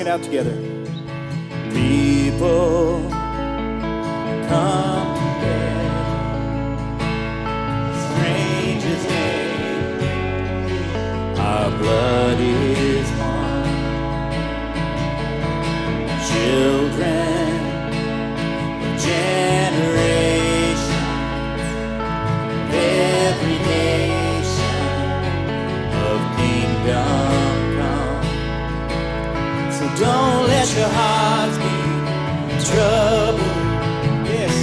it out together. People come together. Strangers name. Our blood let your hearts be troubled. Yes.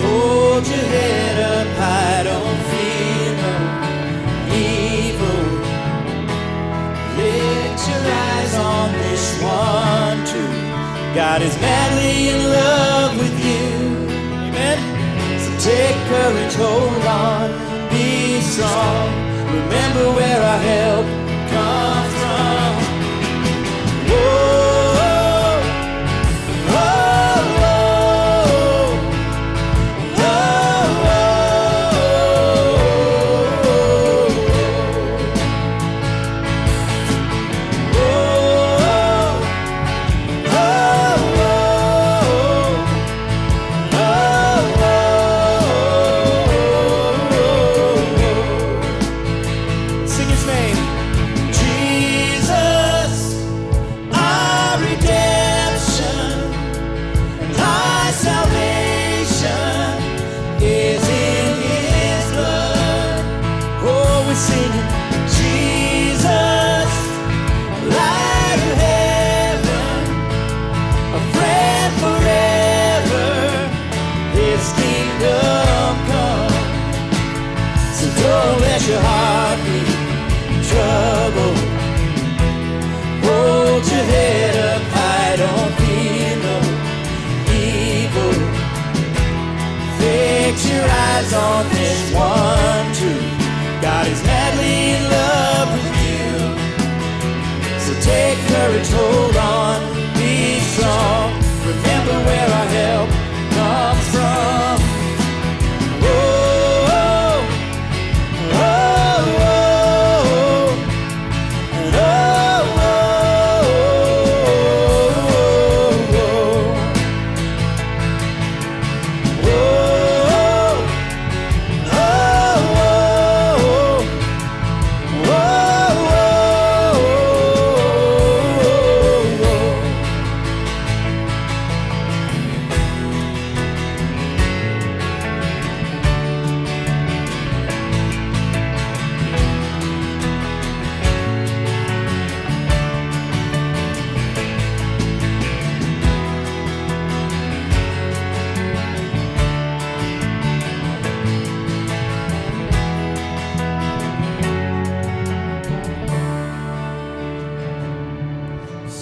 Hold your head up high, don't fear no evil. Lift your eyes on this one too. God is madly in love with you. Amen. So take courage, hold on, be strong.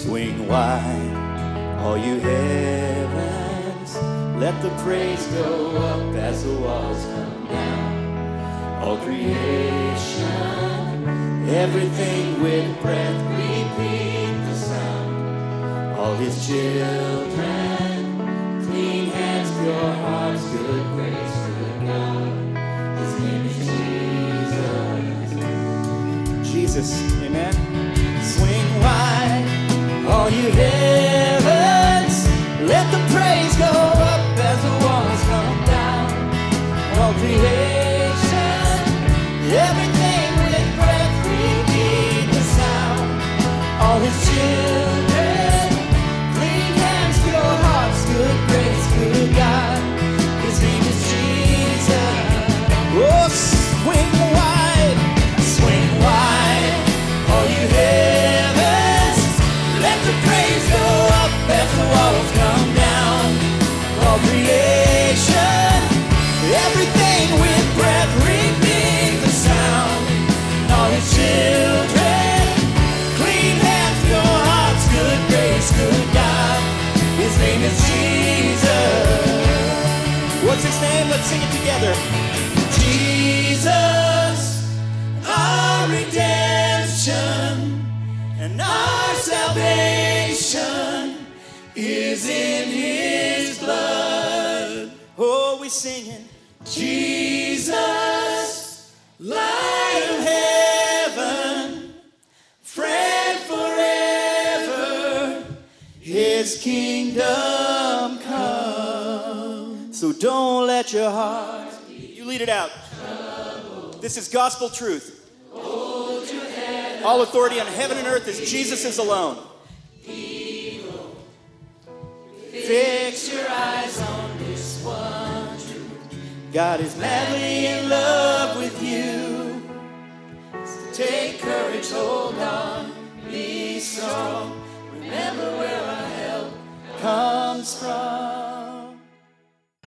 Swing wide, all you heavens. Let the praise go up as the walls come down. All creation, everything with breath, repeat the sound. All his children, clean hands, pure hearts, good grace, good God. His is Jesus. Jesus, Let the praise go up as the walls come down. All creation, Jesus, our redemption and our salvation is in his blood. Oh, we singing Jesus, light of heaven, friend forever, His kingdom come. So don't let your heart. Lead it out. This is gospel truth. All authority on heaven and earth is Jesus is alone. Fix your eyes on this one truth. God is madly in love with you. Take courage, hold on, be strong. Remember where our help comes from.